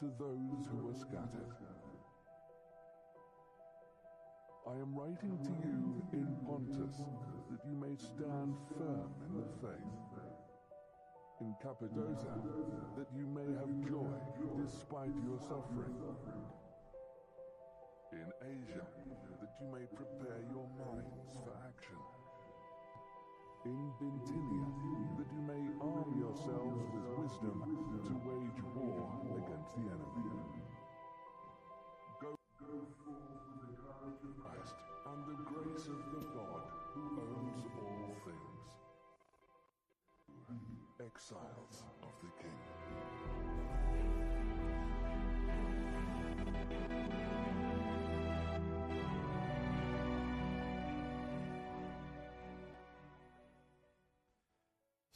to those who are scattered. I am writing to you in Pontus that you may stand firm in the faith. In Cappadocia, that you may have joy despite your suffering. In Asia, that you may prepare your minds for action. In that you may arm yourselves with wisdom to wage war against the enemy. Go, go forth with the courage of Christ and the grace of the God who owns all things. Exiles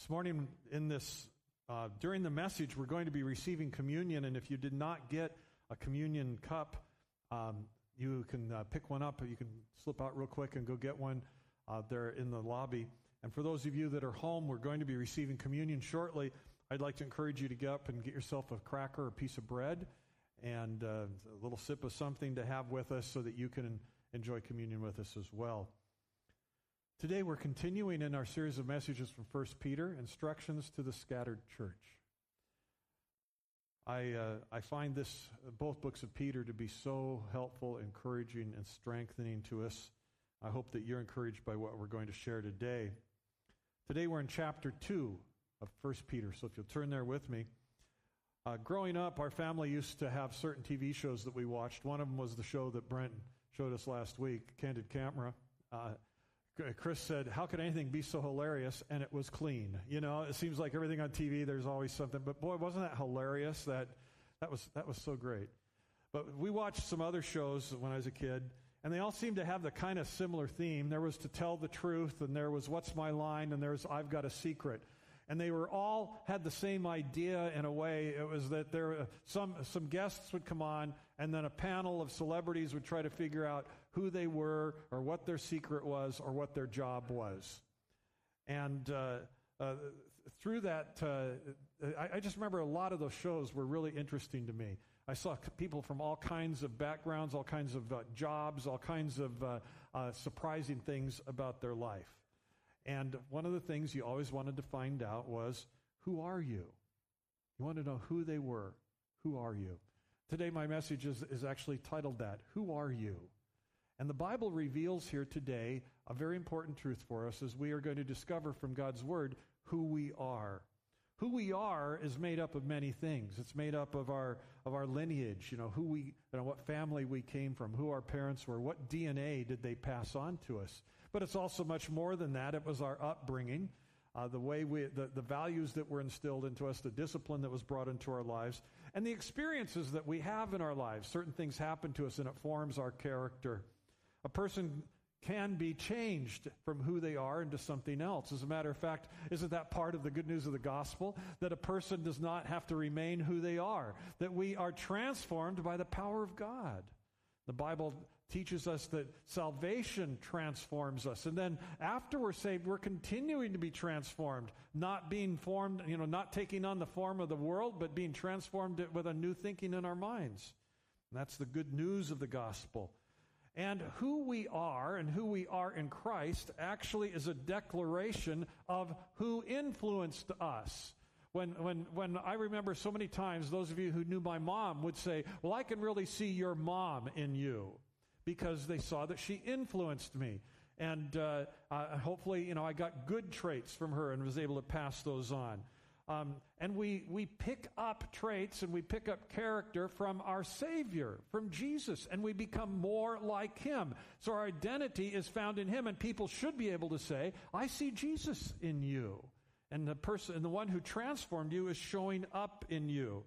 This morning, in this, uh, during the message, we're going to be receiving communion, and if you did not get a communion cup, um, you can uh, pick one up. You can slip out real quick and go get one uh, there in the lobby. And for those of you that are home, we're going to be receiving communion shortly. I'd like to encourage you to get up and get yourself a cracker a piece of bread and uh, a little sip of something to have with us so that you can enjoy communion with us as well. Today we're continuing in our series of messages from 1 Peter, Instructions to the Scattered Church. I, uh, I find this, both books of Peter, to be so helpful, encouraging, and strengthening to us. I hope that you're encouraged by what we're going to share today. Today we're in chapter 2 of 1 Peter, so if you'll turn there with me. Uh, growing up, our family used to have certain TV shows that we watched. One of them was the show that Brent showed us last week, Candid Camera. Uh, Chris said, How could anything be so hilarious? And it was clean. You know, it seems like everything on TV, there's always something. But boy, wasn't that hilarious? That, that, was, that was so great. But we watched some other shows when I was a kid, and they all seemed to have the kind of similar theme. There was to tell the truth, and there was what's my line, and there's I've got a secret. And they were all had the same idea in a way. It was that there some some guests would come on, and then a panel of celebrities would try to figure out who they were, or what their secret was, or what their job was. And uh, uh, through that, uh, I, I just remember a lot of those shows were really interesting to me. I saw people from all kinds of backgrounds, all kinds of uh, jobs, all kinds of uh, uh, surprising things about their life. And one of the things you always wanted to find out was who are you? You want to know who they were. Who are you? Today, my message is, is actually titled that Who Are You? And the Bible reveals here today a very important truth for us as we are going to discover from God's Word who we are. Who we are is made up of many things. It's made up of our of our lineage, you know, who we you know, what family we came from, who our parents were, what DNA did they pass on to us. But it's also much more than that. It was our upbringing, uh, the way we, the, the values that were instilled into us, the discipline that was brought into our lives, and the experiences that we have in our lives. Certain things happen to us and it forms our character. A person can be changed from who they are into something else. As a matter of fact, isn't that part of the good news of the gospel? That a person does not have to remain who they are, that we are transformed by the power of God. The Bible teaches us that salvation transforms us. And then after we're saved, we're continuing to be transformed, not being formed, you know, not taking on the form of the world, but being transformed with a new thinking in our minds. And that's the good news of the gospel. And who we are and who we are in Christ actually is a declaration of who influenced us. When, when, when I remember so many times, those of you who knew my mom would say, Well, I can really see your mom in you because they saw that she influenced me. And uh, uh, hopefully, you know, I got good traits from her and was able to pass those on. Um, and we, we pick up traits and we pick up character from our Savior, from Jesus, and we become more like Him. So our identity is found in Him, and people should be able to say, I see Jesus in you. And the person, and the one who transformed you is showing up in you.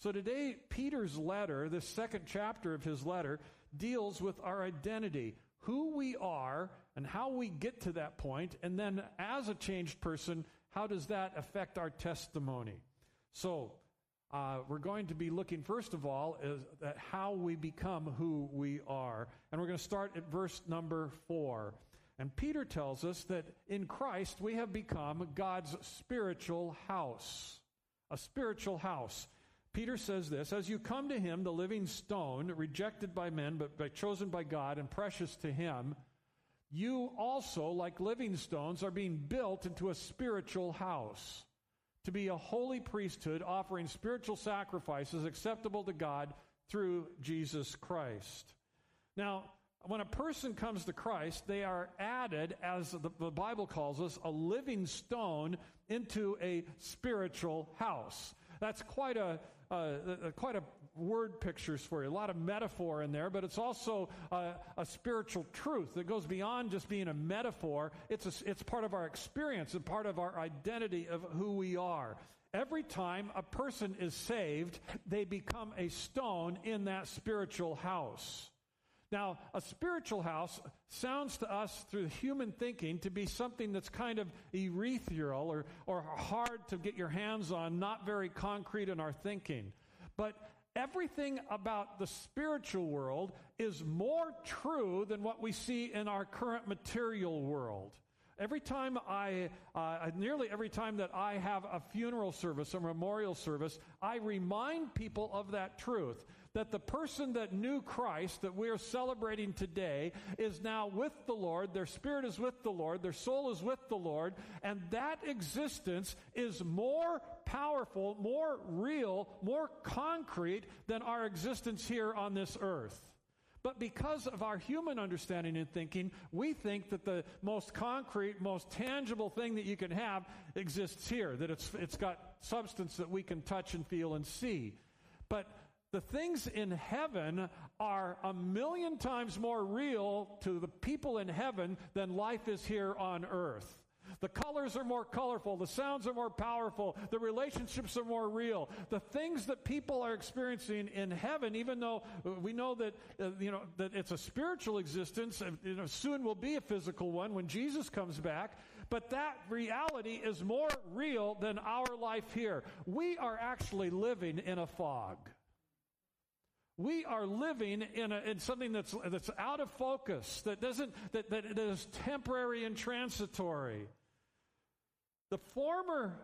So today, Peter's letter, the second chapter of his letter, deals with our identity, who we are, and how we get to that point, and then as a changed person, how does that affect our testimony? So, uh, we're going to be looking first of all at how we become who we are. And we're going to start at verse number four. And Peter tells us that in Christ we have become God's spiritual house. A spiritual house. Peter says this As you come to him, the living stone, rejected by men, but, chosen by God and precious to him, you also, like living stones, are being built into a spiritual house to be a holy priesthood, offering spiritual sacrifices acceptable to God through Jesus Christ. Now, when a person comes to Christ, they are added, as the, the, Bible calls us, a living stone into a spiritual house. That's quite a, quite a word pictures for you. A lot of metaphor in there, but it's also a, a spiritual truth that goes beyond just being a metaphor. It's, a, it's part of our experience and part of our identity of who we are. Every time a person is saved, they become a stone in that spiritual house. Now, a spiritual house sounds to us through human thinking to be something that's kind of ethereal or, or hard to get your hands on, not very concrete in our thinking. But everything about the spiritual world is more true than what we see in our current material world. Every time I, uh, nearly every time that I have a funeral service, a memorial service, I remind people of that truth that the person that knew Christ that we're celebrating today is now with the Lord. Their spirit is with the Lord. Their soul is with the Lord. And that existence is more powerful, more real, more concrete than our existence here on this earth. But because of our human understanding and thinking, we think that the most concrete, most tangible thing that you can have exists here, that it's, it's got substance that we can touch and feel and see. But the things in heaven are a million times more real to the people in heaven than life is here on earth. The colors are more colorful. The sounds are more powerful. The relationships are more real. The things that people are experiencing in heaven, even though we know that, uh, you know, that it's a spiritual existence, you know, soon will be a physical one when Jesus comes back. But that reality is more real than our life here. We are actually living in a fog. We are living in, a, in something that's, that's out of focus, that doesn't, that, that is temporary and transitory. The former,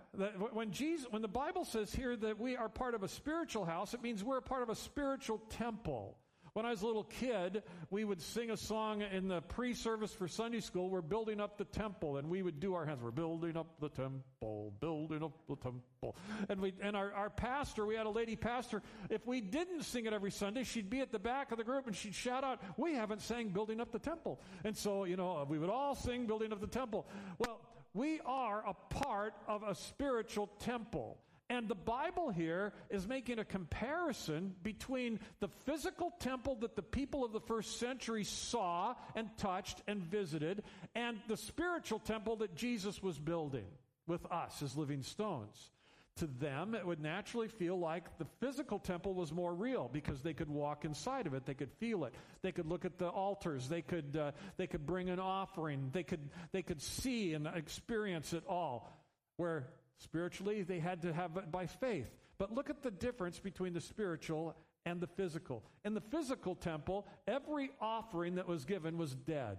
when Jesus, when the Bible says here that we are part of a spiritual house, it means we're part of a spiritual temple. When I was a little kid, we would sing a song in the pre service for Sunday school. We're building up the temple, and we would do our hands. We're building up the temple, building up the temple. And, we, and our, our pastor, we had a lady pastor, if we didn't sing it every Sunday, she'd be at the back of the group and she'd shout out, We haven't sang building up the temple. And so, you know, we would all sing building up the temple. Well, we are a part of a spiritual temple. And the Bible here is making a comparison between the physical temple that the people of the first century saw and touched and visited and the spiritual temple that Jesus was building with us as living stones. To them, it would naturally feel like the physical temple was more real because they could walk inside of it. They could feel it. They could look at the altars. They could, uh, they could bring an offering. They could, they could see and experience it all. Where Spiritually, they had to have it by faith. But look at the difference between the spiritual and the physical. In the physical temple, every offering that was given was dead.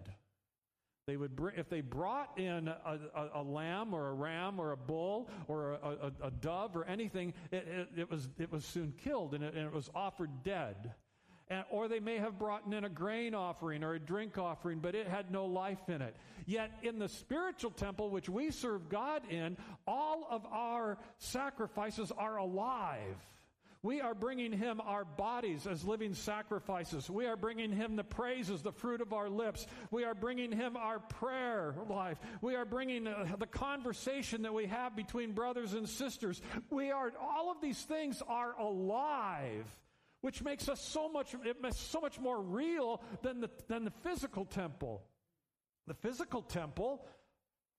They would bring, if they brought in a, a, a, lamb or a ram or a bull or a, a dove or anything, it, it, it, was, it was soon killed and it, and it was offered dead. And, or they may have brought in a grain offering or a drink offering, but it had no life in it. Yet in the spiritual temple, which we serve God in, all of our sacrifices are alive. We are bringing him our bodies as living sacrifices. We are bringing him the praises, the fruit of our lips. We are bringing him our prayer life. We are bringing uh, the conversation that we have between brothers and sisters. We are, all of these things are alive which makes us so much, it so much more real than the, than the physical temple. The physical temple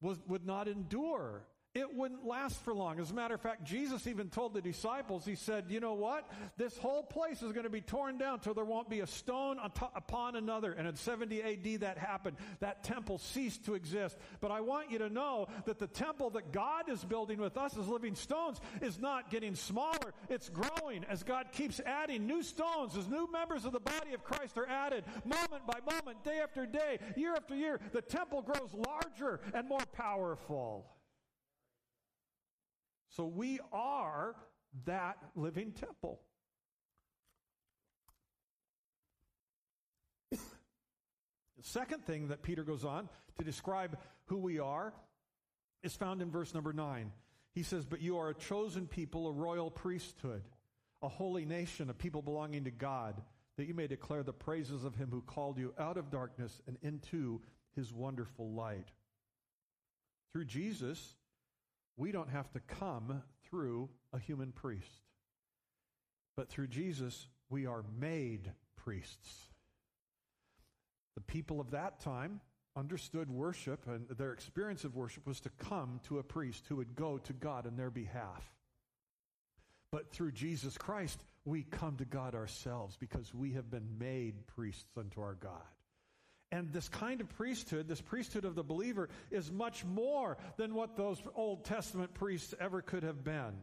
was, would not endure it wouldn't last for long. As a matter of fact, Jesus even told the disciples, He said, You know what? This whole place is going to be torn down till there won't be a stone upon another. And in 70 AD, that happened. That temple ceased to exist. But I want you to know that the temple that God is building with us as living stones is not getting smaller. It's growing as God keeps adding new stones, as new members of the body of Christ are added, moment by moment, day after day, year after year. The temple grows larger and more powerful. So we are that living temple. the second thing that Peter goes on to describe who we are is found in verse number 9. He says, But you are a chosen people, a royal priesthood, a holy nation, a people belonging to God, that you may declare the praises of him who called you out of darkness and into his wonderful light. Through Jesus, we don't have to come through a human priest. But through Jesus, we are made priests. The people of that time understood worship, and their experience of worship was to come to a priest who would go to God in their behalf. But through Jesus Christ, we come to God ourselves because we have been made priests unto our God. And this kind of priesthood, this priesthood of the believer, is much more than what those Old Testament priests ever could have been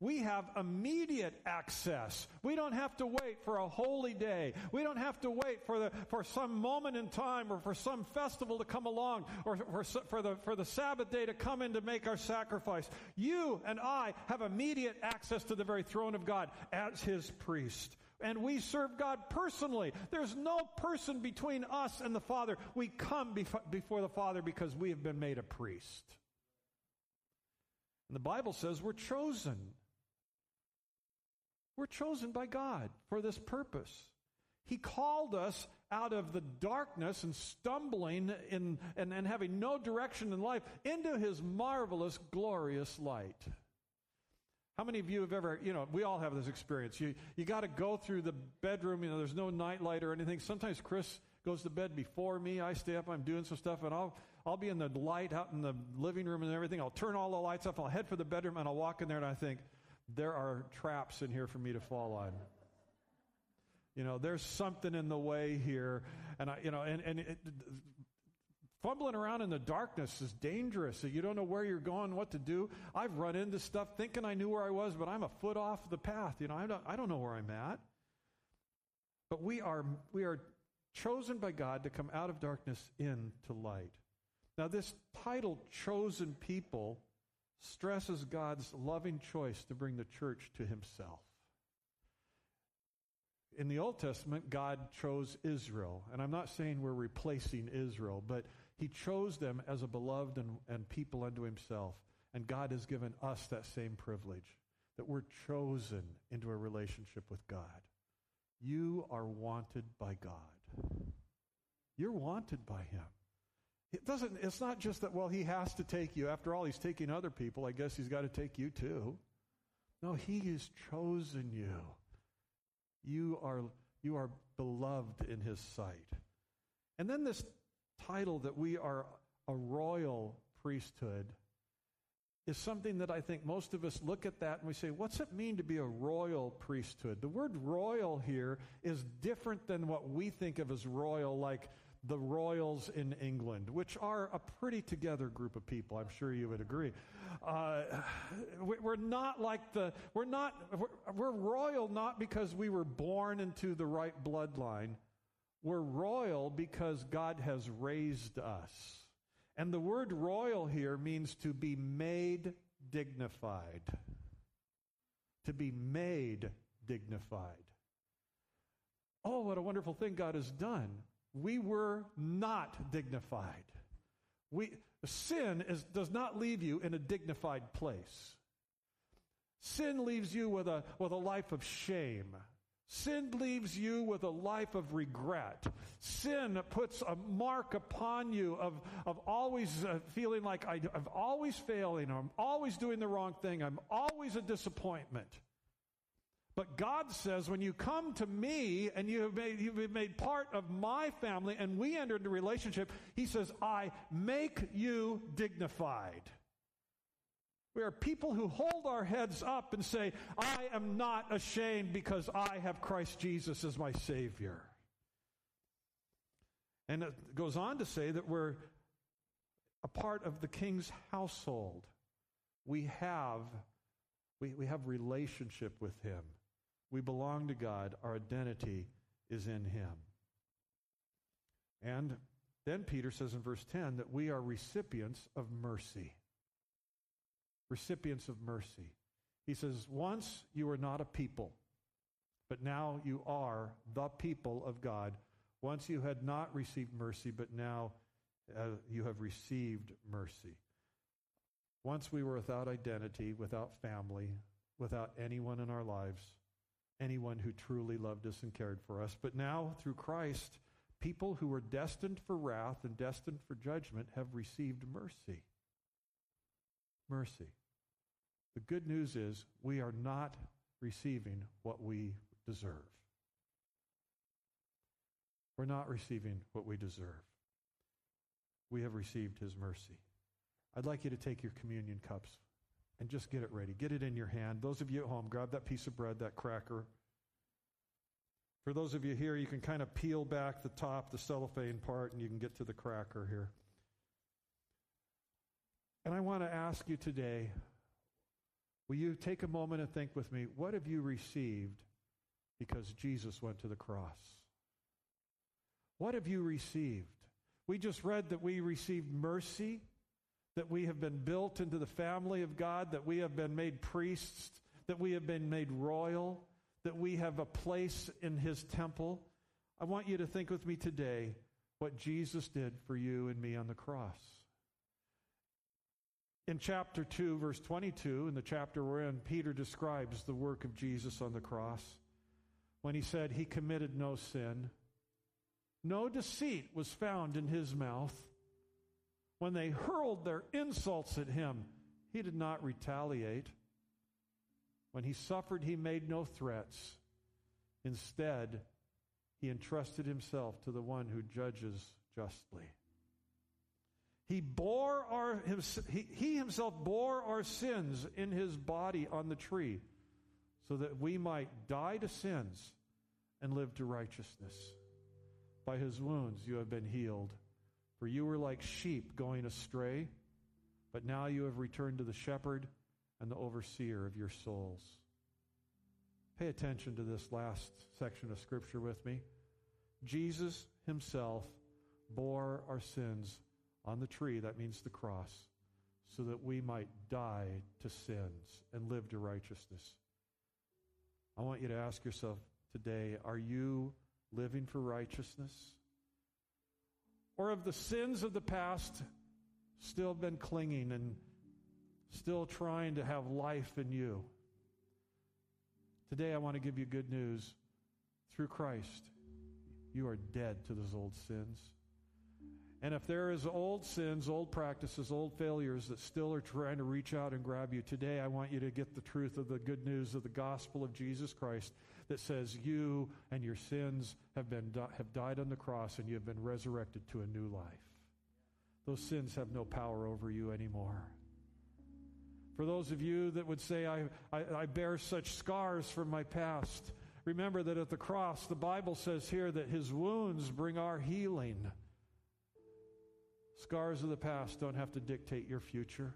we have immediate access. We don't have to wait for a holy day. We don't have to wait for, the, for some moment in time or for some festival to come along or for, for, the, for the Sabbath day to come in to make our sacrifice. You and I have immediate access to the very throne of God as His priest. And we serve God personally. There's no person between us and the Father. We come before the Father because we have been made a priest. And the Bible says we're chosen. We're chosen by God for this purpose. He called us out of the darkness and stumbling in, and, and having no direction in life into his marvelous, glorious light. How many of you have ever, you know, we all have this experience. You, you got to go through the bedroom, you know, there's no nightlight or anything. Sometimes Chris goes to bed before me. I stay up, I'm doing some stuff, and I'll, I'll be in the light out in the living room and everything. I'll turn all the lights off, I'll head for the bedroom, and I'll walk in there and I think, there are traps in here for me to fall on. You know, there's something in the way here. And I, you know, and, and it, fumbling around in the darkness is dangerous. You don't know where you're going, what to do. I've run into stuff thinking I knew where I was, but I'm a foot off the path. You know, I don't, I don't know where I'm at. But we are, we are chosen by God to come out of darkness into light. Now, this title, Chosen People, stresses God's loving choice to bring the church to himself. In the Old Testament, God chose Israel. And I'm not saying we're replacing Israel, but he chose them as a beloved and, and people unto himself. And God has given us that same privilege that we're chosen into a relationship with God. You are wanted by God. You're wanted by him. It doesn't, it's not just that, well, he has to take you. After all, he's taking other people. I guess he's got to take you too. No, he has chosen you. You are, you are beloved in his sight. And then this title that we are a royal priesthood is something that I think most of us look at that and we say, what's it mean to be a royal priesthood? The word royal here is different than what we think of as royal, like the royals in England, which are a pretty together group of people. I'm sure you would agree. Uh, we're not like the, we're not, we're, we're royal not because we were born into the right bloodline. We're royal because God has raised us. And the word royal here means to be made dignified. To be made dignified. Oh, what a wonderful thing God has done we were not dignified. We, sin is, does not leave you in a dignified place. Sin leaves you with a, with a life of shame. Sin leaves you with a life of regret. Sin puts a mark upon you of, of always uh, feeling like I, I'm always failing, I'm always doing the wrong thing, I'm always a disappointment. But God says, when you come to me and you have made, you've been made part of my family and we enter into relationship, He says, I make you dignified. We are people who hold our heads up and say, I am not ashamed because I have Christ Jesus as my Savior. And it goes on to say that we're a part of the king's household. We have, we, we have relationship with him. We belong to God. Our identity is in Him. And then Peter says in verse 10 that we are recipients of mercy. Recipients of mercy. He says, Once you were not a people, but now you are the people of God. Once you had not received mercy, but now uh, you have received mercy. Once we were without identity, without family, without anyone in our lives, anyone who truly loved us and cared for us. But now, through Christ, people who were destined for wrath and destined for judgment have received mercy. Mercy. The good news is we are not receiving what we deserve. We're not receiving what we deserve. We have received his mercy. I'd like you to take your communion cups and just get it ready. Get it in your hand. Those of you at home, grab that piece of bread, that cracker. For those of you here, you can kind of peel back the top, the cellophane part, and you can get to the cracker here. And I want to ask you today will you take a moment and think with me, what have you received because Jesus went to the cross? What have you received? We just read that we received mercy that we have been built into the family of God, that we have been made priests, that we have been made royal, that we have a place in His temple. I want you to think with me today what Jesus did for you and me on the cross. In chapter 2, verse 22, in the chapter we're in, Peter describes the work of Jesus on the cross when he said he committed no sin. No deceit was found in his mouth. When they hurled their insults at him, he did not retaliate. When he suffered, he made no threats. Instead, he entrusted himself to the one who judges justly. He bore our he, he himself bore our sins in his body on the tree so that we might die to sins and live to righteousness. By his wounds you have been healed. For you were like sheep going astray, but now you have returned to the shepherd and the overseer of your souls. Pay attention to this last section of Scripture with me. Jesus himself bore our sins on the tree, that means the cross, so that we might die to sins and live to righteousness. I want you to ask yourself today are you living for righteousness? or have the sins of the past still been clinging and still trying to have life in you? Today, I want to give you good news. Through Christ, you are dead to those old sins. And if there is old sins, old practices, old failures that still are trying to reach out and grab you, today I want you to get the truth of the good news of the gospel of Jesus Christ that says you and your sins have, been, have died on the cross and you have been resurrected to a new life. Those sins have no power over you anymore. For those of you that would say, I, I, I bear such scars from my past, remember that at the cross, the Bible says here that his wounds bring our healing. Scars of the past don't have to dictate your future.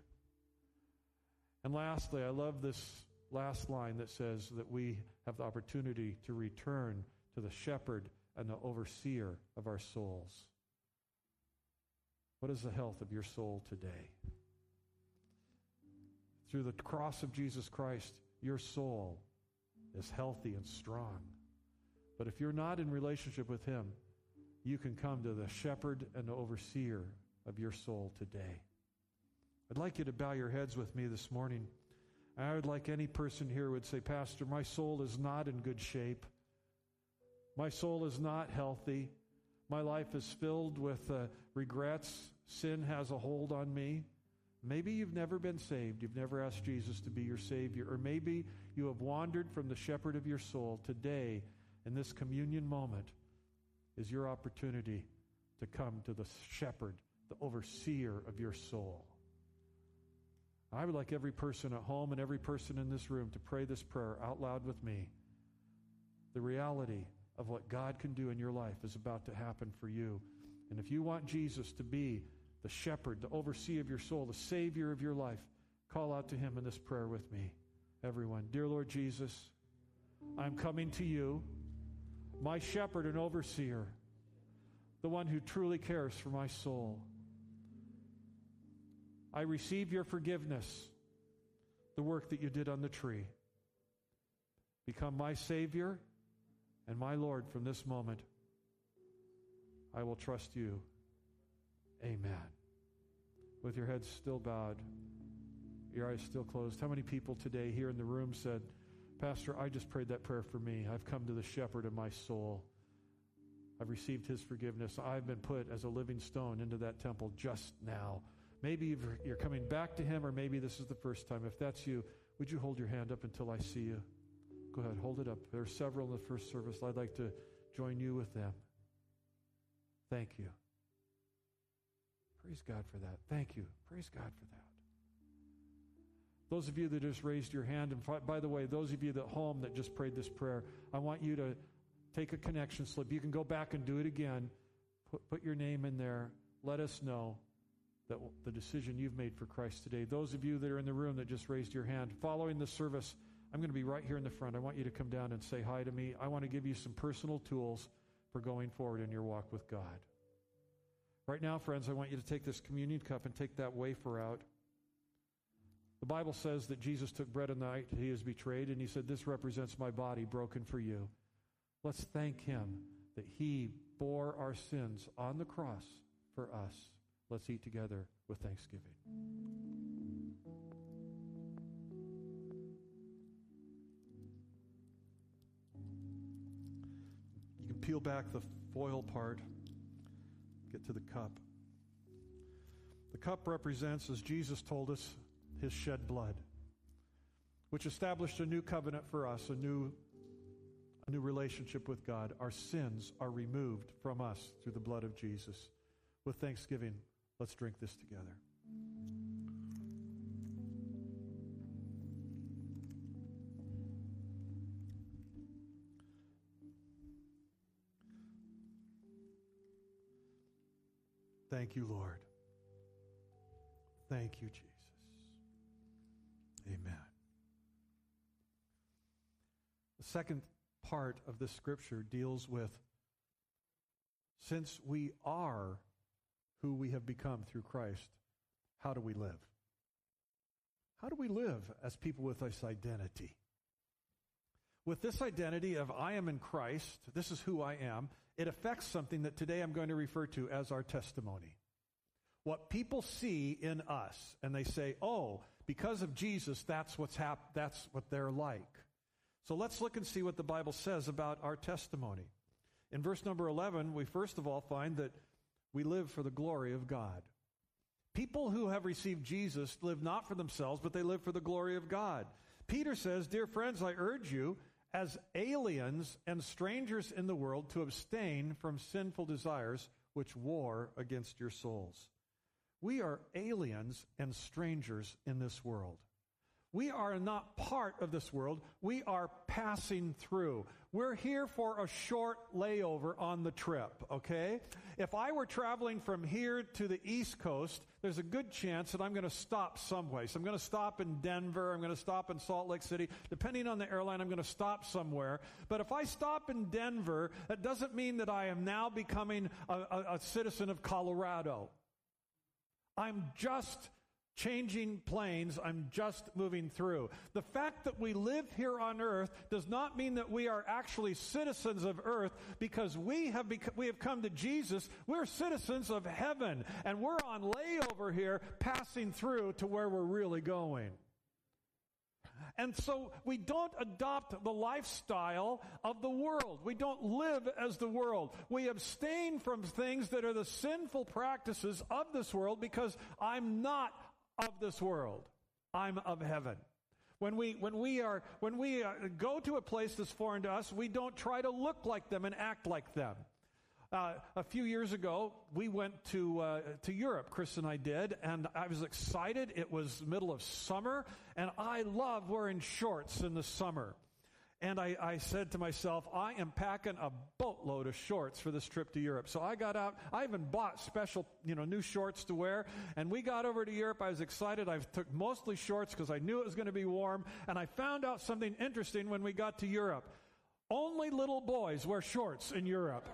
And lastly, I love this last line that says that we have the opportunity to return to the shepherd and the overseer of our souls. What is the health of your soul today? Through the cross of Jesus Christ, your soul is healthy and strong. But if you're not in relationship with Him, you can come to the shepherd and the overseer of your soul today. I'd like you to bow your heads with me this morning. I would like any person here would say, Pastor, my soul is not in good shape. My soul is not healthy. My life is filled with uh, regrets. Sin has a hold on me. Maybe you've never been saved. You've never asked Jesus to be your Savior. Or maybe you have wandered from the shepherd of your soul. Today, in this communion moment, is your opportunity to come to the shepherd, the overseer of your soul. I would like every person at home and every person in this room to pray this prayer out loud with me. The reality of what God can do in your life is about to happen for you. And if you want Jesus to be the shepherd, the overseer of your soul, the savior of your life, call out to him in this prayer with me. Everyone, dear Lord Jesus, I'm coming to you, my shepherd and overseer, the one who truly cares for my soul. I receive your forgiveness. the work that you did on the tree. Become my Savior and my Lord from this moment. I will trust you. Amen. With your heads still bowed, your eyes still closed. How many people today here in the room said, Pastor, I just prayed that prayer for me. I've come to the shepherd of my soul. I've received his forgiveness. I've been put as a living stone into that temple just now. Maybe you're coming back to him, or maybe this is the first time. If that's you, would you hold your hand up until I see you? Go ahead, hold it up. There are several in the first service. I'd like to join you with them. Thank you. Praise God for that. Thank you. Praise God for that. Those of you that just raised your hand, and by the way, those of you at home that just prayed this prayer, I want you to take a connection slip. You can go back and do it again. Put, put your name in there. Let us know that the decision you've made for Christ today. Those of you that are in the room that just raised your hand, following the service, I'm going to be right here in the front. I want you to come down and say hi to me. I want to give you some personal tools for going forward in your walk with God. Right now, friends, I want you to take this communion cup and take that wafer out. The Bible says that Jesus took bread in the night he is betrayed, and he said, This represents my body broken for you. Let's thank him that he bore our sins on the cross for us. Let's eat together with thanksgiving. You can peel back the foil part, get to the cup. The cup represents, as Jesus told us, his shed blood, which established a new covenant for us, a new, a new relationship with God. Our sins are removed from us through the blood of Jesus. With thanksgiving, let's drink this together. Thank you, Lord. Thank you, Jesus. Amen. The second part of this scripture deals with since we are who we have become through Christ, how do we live? How do we live as people with this identity? With this identity of I am in Christ, this is who I am, it affects something that today I'm going to refer to as our testimony. What people see in us, and they say, oh, because of Jesus, that's what's hap- that's what they're like. So let's look and see what the Bible says about our testimony. In verse number 11, we first of all find that we live for the glory of God. People who have received Jesus live not for themselves, but they live for the glory of God. Peter says, Dear friends, I urge you, as aliens and strangers in the world, to abstain from sinful desires which war against your souls. We are aliens and strangers in this world. We are not part of this world. We are passing through. We're here for a short layover on the trip, okay? If I were traveling from here to the East Coast, there's a good chance that I'm going to stop someplace. I'm going to stop in Denver. I'm going to stop in Salt Lake City. Depending on the airline, I'm going to stop somewhere. But if I stop in Denver, that doesn't mean that I am now becoming a, a, a citizen of Colorado. I'm just changing planes. I'm just moving through. The fact that we live here on earth does not mean that we are actually citizens of earth because we have bec- we have come to Jesus. We're citizens of heaven and we're on layover here passing through to where we're really going. And so we don't adopt the lifestyle of the world. We don't live as the world. We abstain from things that are the sinful practices of this world because I'm not of this world. I'm of heaven. When we, when we, are, when we uh, go to a place that's foreign to us, we don't try to look like them and act like them. Uh, a few years ago, we went to uh, to Europe. Chris and I did, and I was excited. It was middle of summer, and I love wearing shorts in the summer. And I, I, said to myself, I am packing a boatload of shorts for this trip to Europe. So I got out. I even bought special, you know, new shorts to wear. And we got over to Europe. I was excited. I took mostly shorts because I knew it was going to be warm. And I found out something interesting when we got to Europe. Only little boys wear shorts in Europe.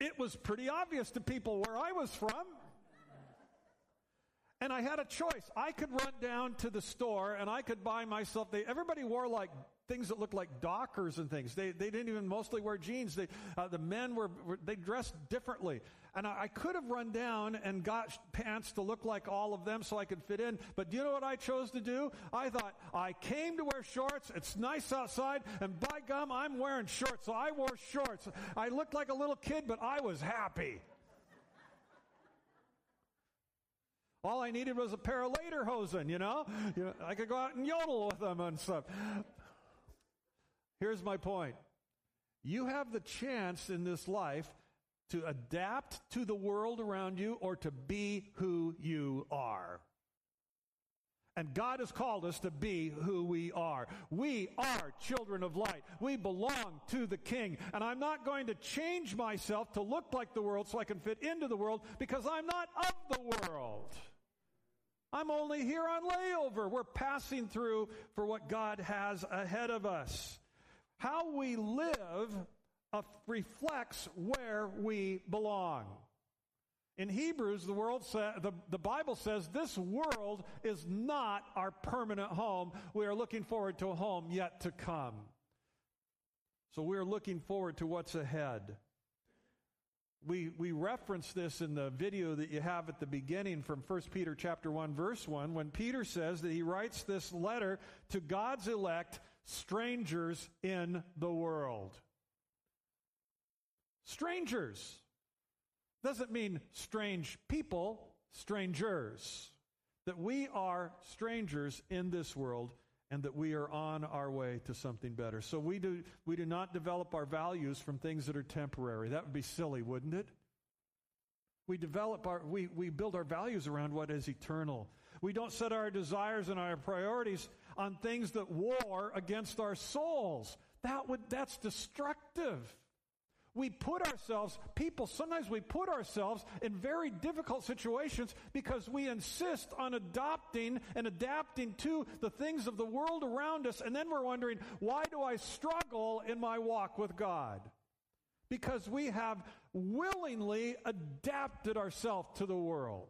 it was pretty obvious to people where I was from. And I had a choice. I could run down to the store and I could buy myself, they, everybody wore like things that looked like dockers and things. They, they didn't even mostly wear jeans. They, uh, the men were, were, they dressed differently. And I, I could have run down and got pants to look like all of them so I could fit in. But do you know what I chose to do? I thought, I came to wear shorts. It's nice outside. And by gum, I'm wearing shorts. So I wore shorts. I looked like a little kid, but I was happy. All I needed was a pair of lederhosen, you know? you know? I could go out and yodel with them and stuff. Here's my point. You have the chance in this life to adapt to the world around you or to be who you are. And God has called us to be who we are. We are children of light. We belong to the King. And I'm not going to change myself to look like the world so I can fit into the world because I'm not of the world. I'm only here on layover. We're passing through for what God has ahead of us. How we live uh, reflects where we belong. In Hebrews, the, world sa- the, the Bible says this world is not our permanent home. We are looking forward to a home yet to come. So we are looking forward to what's ahead. We, we reference this in the video that you have at the beginning from 1 Peter chapter 1 verse 1 when Peter says that he writes this letter to God's elect strangers in the world. Strangers. Doesn't mean strange people, strangers. That we are strangers in this world and that we are on our way to something better. So we do, we do not develop our values from things that are temporary. That would be silly, wouldn't it? We develop our, we, we build our values around what is eternal. We don't set our desires and our priorities on things that war against our souls. That would, that's destructive. We put ourselves, people, sometimes we put ourselves in very difficult situations because we insist on adopting and adapting to the things of the world around us. And then we're wondering, why do I struggle in my walk with God? Because we have willingly adapted ourselves to the world.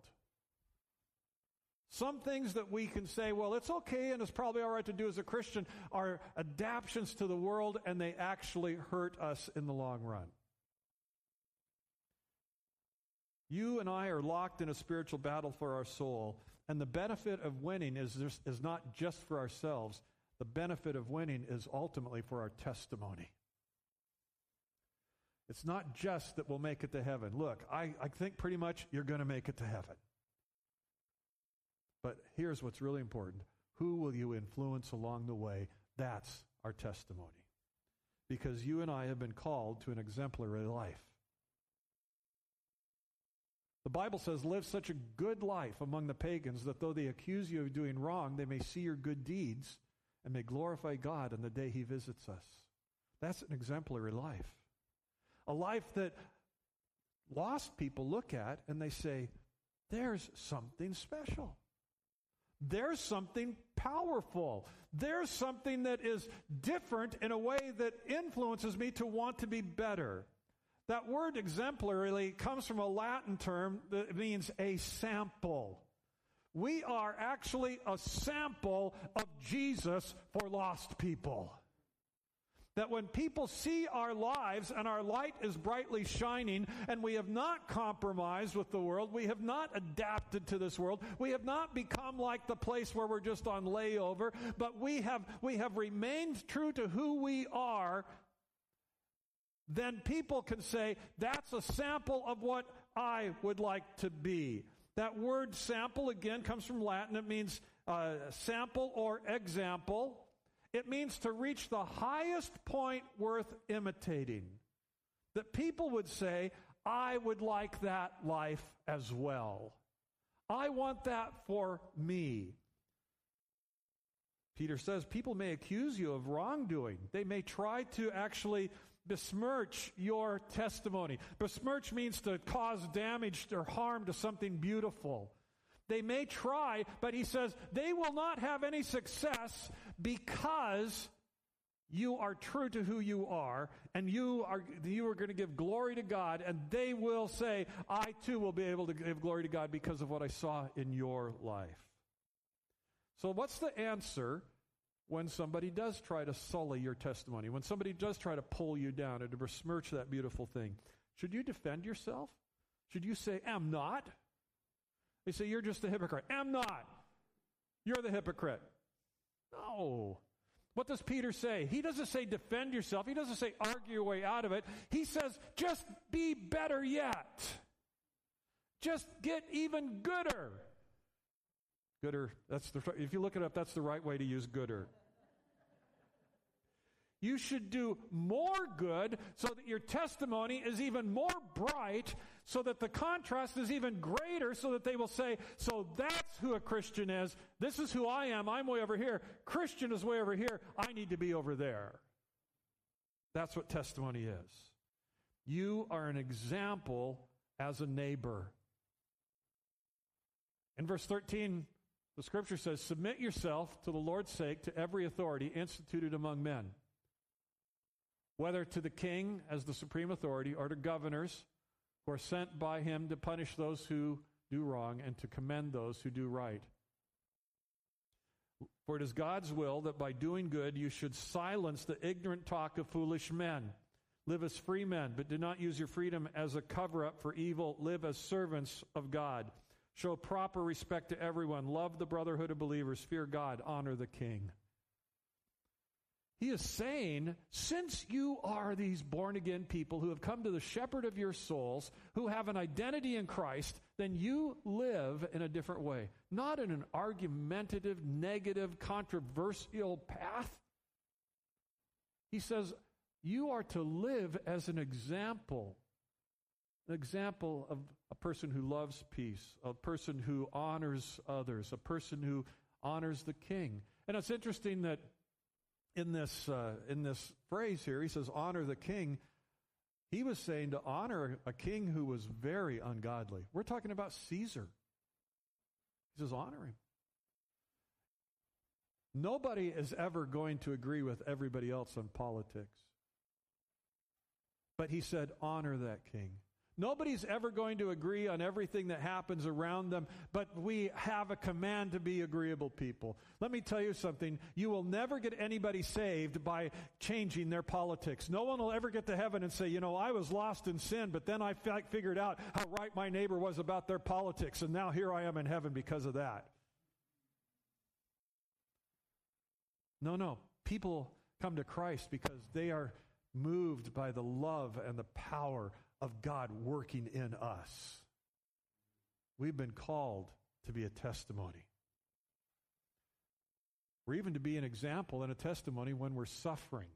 Some things that we can say, well, it's okay and it's probably all right to do as a Christian are adaptations to the world and they actually hurt us in the long run. You and I are locked in a spiritual battle for our soul, and the benefit of winning is, is not just for ourselves. The benefit of winning is ultimately for our testimony. It's not just that we'll make it to heaven. Look, I, I think pretty much you're going to make it to heaven. But here's what's really important who will you influence along the way? That's our testimony. Because you and I have been called to an exemplary life. The Bible says, live such a good life among the pagans that though they accuse you of doing wrong, they may see your good deeds and may glorify God on the day he visits us. That's an exemplary life. A life that lost people look at and they say, there's something special. There's something powerful. There's something that is different in a way that influences me to want to be better. That word exemplarily comes from a Latin term that means a sample. We are actually a sample of Jesus for lost people. That when people see our lives and our light is brightly shining and we have not compromised with the world, we have not adapted to this world, we have not become like the place where we're just on layover, but we have, we have remained true to who we are then people can say, that's a sample of what I would like to be. That word sample, again, comes from Latin. It means uh, sample or example. It means to reach the highest point worth imitating. That people would say, I would like that life as well. I want that for me. Peter says people may accuse you of wrongdoing. They may try to actually besmirch your testimony. Besmirch means to cause damage or harm to something beautiful. They may try, but he says they will not have any success because you are true to who you are, and you are, you are going to give glory to God, and they will say, I too will be able to give glory to God because of what I saw in your life. So, what's the answer when somebody does try to sully your testimony, when somebody does try to pull you down and to besmirch that beautiful thing? Should you defend yourself? Should you say, am not? They say, you're just a hypocrite. Am not. You're the hypocrite. No. What does Peter say? He doesn't say defend yourself. He doesn't say argue your way out of it. He says just be better yet. Just get even gooder. Gooder, that's the, if you look it up, that's the right way to use gooder. You should do more good so that your testimony is even more bright, so that the contrast is even greater, so that they will say, So that's who a Christian is. This is who I am. I'm way over here. Christian is way over here. I need to be over there. That's what testimony is. You are an example as a neighbor. In verse 13, the scripture says, Submit yourself to the Lord's sake to every authority instituted among men whether to the king as the supreme authority or to governors who are sent by him to punish those who do wrong and to commend those who do right. For it is God's will that by doing good you should silence the ignorant talk of foolish men. Live as free men, but do not use your freedom as a cover up for evil. Live as servants of God. Show proper respect to everyone. Love the brotherhood of believers. Fear God. Honor the king. He is saying, since you are these born again people who have come to the shepherd of your souls, who have an identity in Christ, then you live in a different way. Not in an argumentative, negative, controversial path. He says, you are to live as an example. An example of a person who loves peace, a person who honors others, a person who honors the king. And it's interesting that in this, uh, in this phrase here, he says, honor the king. He was saying to honor a king who was very ungodly. We're talking about Caesar. He says, honor him. Nobody is ever going to agree with everybody else on politics. But he said, honor that king. Nobody's ever going to agree on everything that happens around them, but we have a command to be agreeable people. Let me tell you something. You will never get anybody saved by changing their politics. No one will ever get to heaven and say, you know, I was lost in sin, but then I figured out how right my neighbor was about their politics, and now here I am in heaven because of that. No, no. People come to Christ because they are moved by the love and the power of God working in us. We've been called to be a testimony. We're even to be an example and a testimony when we're suffering.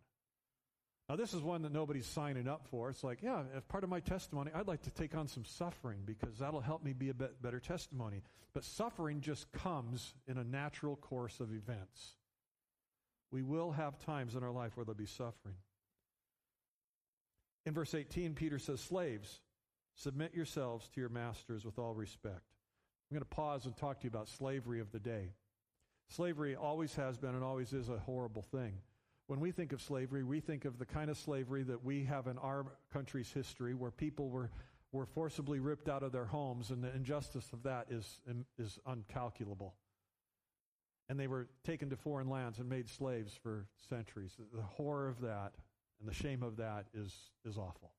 Now, this is one that nobody's signing up for. It's like, yeah, as part of my testimony, I'd like to take on some suffering because that'll help me be a bit better testimony. But suffering just comes in a natural course of events. We will have times in our life where there'll be suffering. In verse 18, Peter says, Slaves, submit yourselves to your masters with all respect. I'm going to pause and talk to you about slavery of the day. Slavery always has been and always is a horrible thing. When we think of slavery, we think of the kind of slavery that we have in our country's history where people were, were forcibly ripped out of their homes, and the injustice of that is, is uncalculable. And they were taken to foreign lands and made slaves for centuries. The horror of that and the shame of that is, is awful.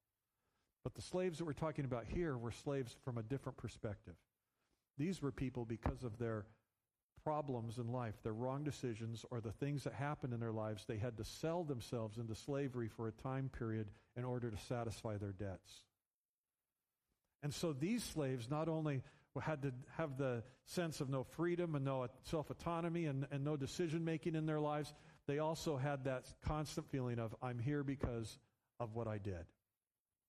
But the slaves that we're talking about here were slaves from a different perspective. These were people because of their problems in life, their wrong decisions, or the things that happened in their lives, they had to sell themselves into slavery for a time period in order to satisfy their debts. And so these slaves not only had to have the sense of no freedom and no self autonomy and, and no decision making in their lives, they also had that constant feeling of, I'm here because of what I did.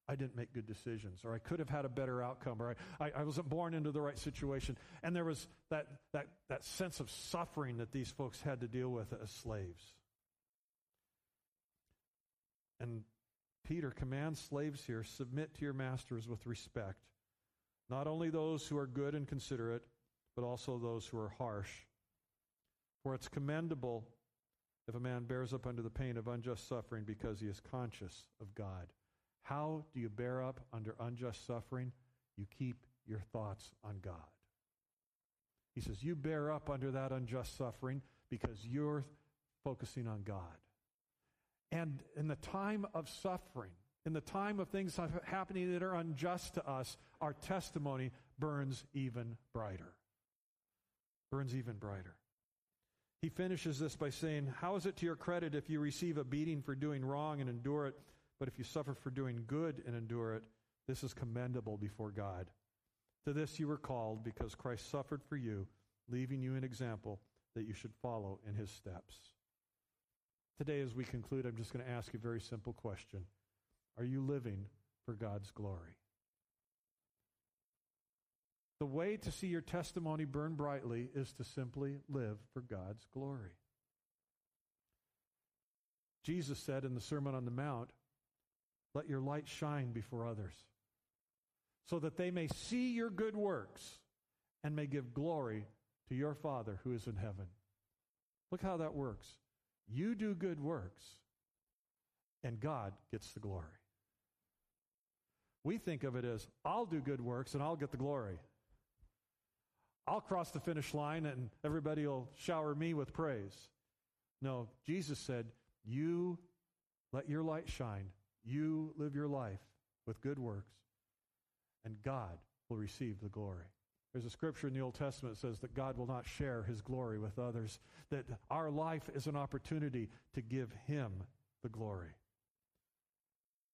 I didn't make good decisions, or I could have had a better outcome, or I, I, I, wasn't born into the right situation. And there was that, that, that sense of suffering that these folks had to deal with as slaves. And Peter commands slaves here submit to your masters with respect, not only those who are good and considerate, but also those who are harsh. For it's commendable if a man bears up under the pain of unjust suffering because he is conscious of God. How do you bear up under unjust suffering? You keep your thoughts on God. He says, You bear up under that unjust suffering because you're focusing on God. And in the time of suffering, in the time of things happening that are unjust to us, our testimony burns even brighter. Burns even brighter. He finishes this by saying, How is it to your credit if you receive a beating for doing wrong and endure it, but if you suffer for doing good and endure it, this is commendable before God. To this you were called because Christ suffered for you, leaving you an example that you should follow in his steps. Today, as we conclude, I'm just going to ask you a very simple question Are you living for God's glory? The way to see your testimony burn brightly is to simply live for God's glory. Jesus said in the Sermon on the Mount, Let your light shine before others, so that they may see your good works and may give glory to your Father who is in heaven. Look how that works. You do good works, and God gets the glory. We think of it as I'll do good works and I'll get the glory. I'll cross the finish line and everybody will shower me with praise. No, Jesus said, You let your light shine. You live your life with good works, and God will receive the glory. There's a scripture in the Old Testament that says that God will not share his glory with others, that our life is an opportunity to give him the glory.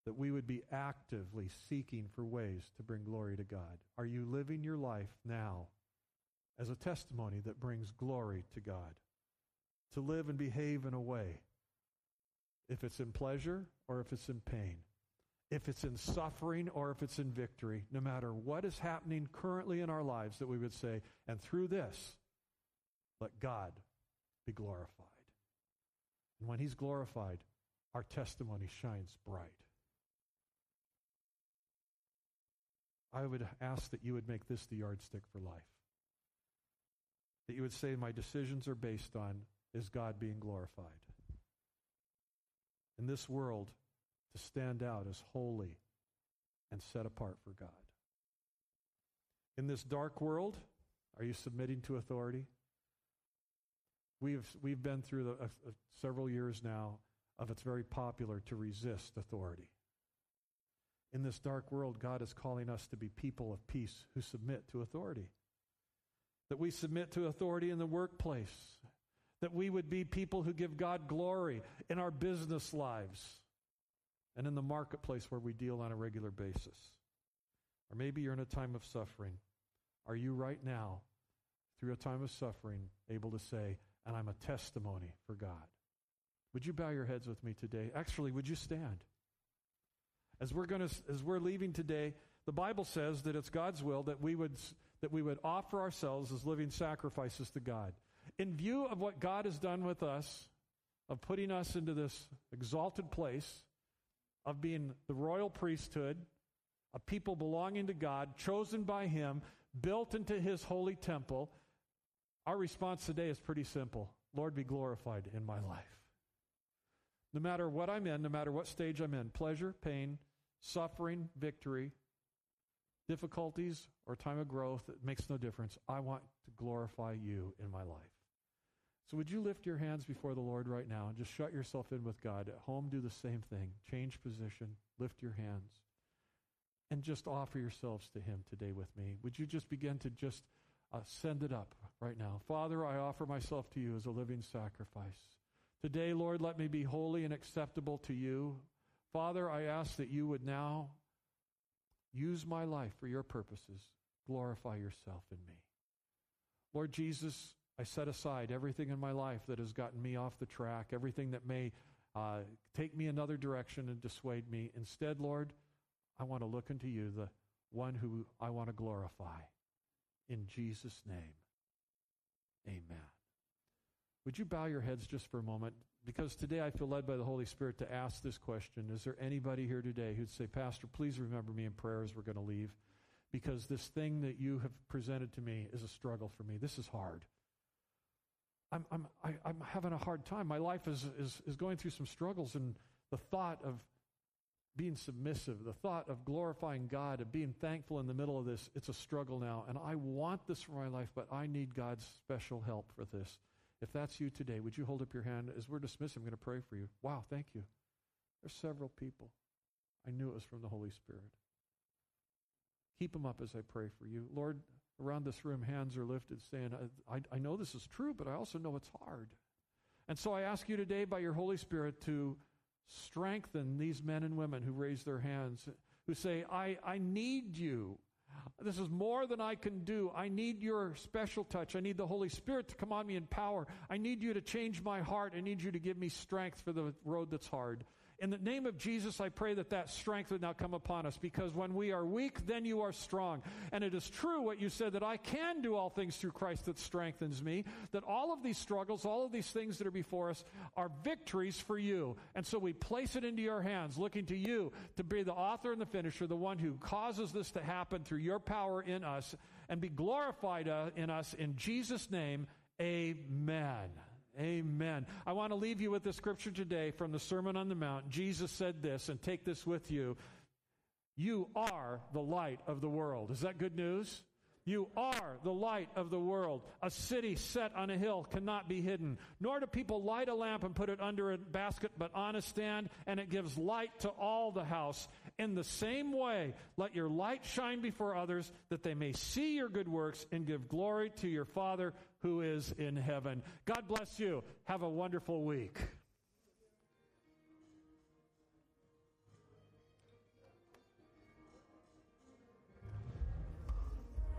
That we would be actively seeking for ways to bring glory to God. Are you living your life now as a testimony that brings glory to God? To live and behave in a way, if it's in pleasure or if it's in pain, if it's in suffering or if it's in victory, no matter what is happening currently in our lives, that we would say, and through this, let God be glorified. And when He's glorified, our testimony shines bright. I would ask that you would make this the yardstick for life. That you would say, My decisions are based on is God being glorified. In this world, to stand out as holy and set apart for God. In this dark world, are you submitting to authority? We've, we've been through the, uh, several years now of it's very popular to resist authority. In this dark world, God is calling us to be people of peace who submit to authority. That we submit to authority in the workplace. That we would be people who give God glory in our business lives and in the marketplace where we deal on a regular basis. Or maybe you're in a time of suffering. Are you right now, through a time of suffering, able to say, and I'm a testimony for God? Would you bow your heads with me today? Actually, would you stand? As we're going to as we're leaving today, the Bible says that it's God's will that we would that we would offer ourselves as living sacrifices to God. In view of what God has done with us, of putting us into this exalted place, of being the royal priesthood, a people belonging to God, chosen by Him, built into His holy temple, our response today is pretty simple Lord, be glorified in my life. No matter what I'm in, no matter what stage I'm in pleasure, pain, suffering, victory, difficulties, or time of growth, it makes no difference. I want to glorify you in my life. So, would you lift your hands before the Lord right now and just shut yourself in with God? At home, do the same thing. Change position, lift your hands, and just offer yourselves to Him today with me. Would you just begin to just uh, send it up right now? Father, I offer myself to you as a living sacrifice. Today, Lord, let me be holy and acceptable to you. Father, I ask that you would now use my life for your purposes. Glorify yourself in me. Lord Jesus, I set aside everything in my life that has gotten me off the track, everything that may uh, take me another direction and dissuade me. Instead, Lord, I want to look into you, the one who I want to glorify. In Jesus' name, amen. Would you bow your heads just for a moment? Because today I feel led by the Holy Spirit to ask this question Is there anybody here today who'd say, Pastor, please remember me in prayer as we're going to leave? Because this thing that you have presented to me is a struggle for me. This is hard. I'm, I'm, I, am i am having a hard time. My life is, is, is going through some struggles, and the thought of being submissive, the thought of glorifying God, of being thankful in the middle of this, it's a struggle now. And I want this for my life, but I need God's special help for this. If that's you today, would you hold up your hand? As we're dismissed, I'm going to pray for you. Wow, thank you. There's several people. I knew it was from the Holy Spirit. Keep them up as I pray for you. Lord, around this room, hands are lifted saying, I, I know this is true, but I also know it's hard. And so I ask you today by your Holy Spirit to strengthen these men and women who raise their hands, who say, I, I need you. This is more than I can do. I need your special touch. I need the Holy Spirit to come on me in power. I need you to change my heart. I need you to give me strength for the road that's hard. In the name of Jesus, I pray that that strength would now come upon us because when we are weak, then you are strong. And it is true what you said that I can do all things through Christ that strengthens me, that all of these struggles, all of these things that are before us are victories for you. And so we place it into your hands, looking to you to be the author and the finisher, the one who causes this to happen through your power in us and be glorified uh, in us in Jesus' name. Amen. Amen. I want to leave you with the scripture today from the Sermon on the Mount. Jesus said this, and take this with you. You are the light of the world. Is that good news? You are the light of the world. A city set on a hill cannot be hidden. Nor do people light a lamp and put it under a basket, but on a stand, and it gives light to all the house. In the same way, let your light shine before others, that they may see your good works and give glory to your Father who is in heaven. God bless you. Have a wonderful week.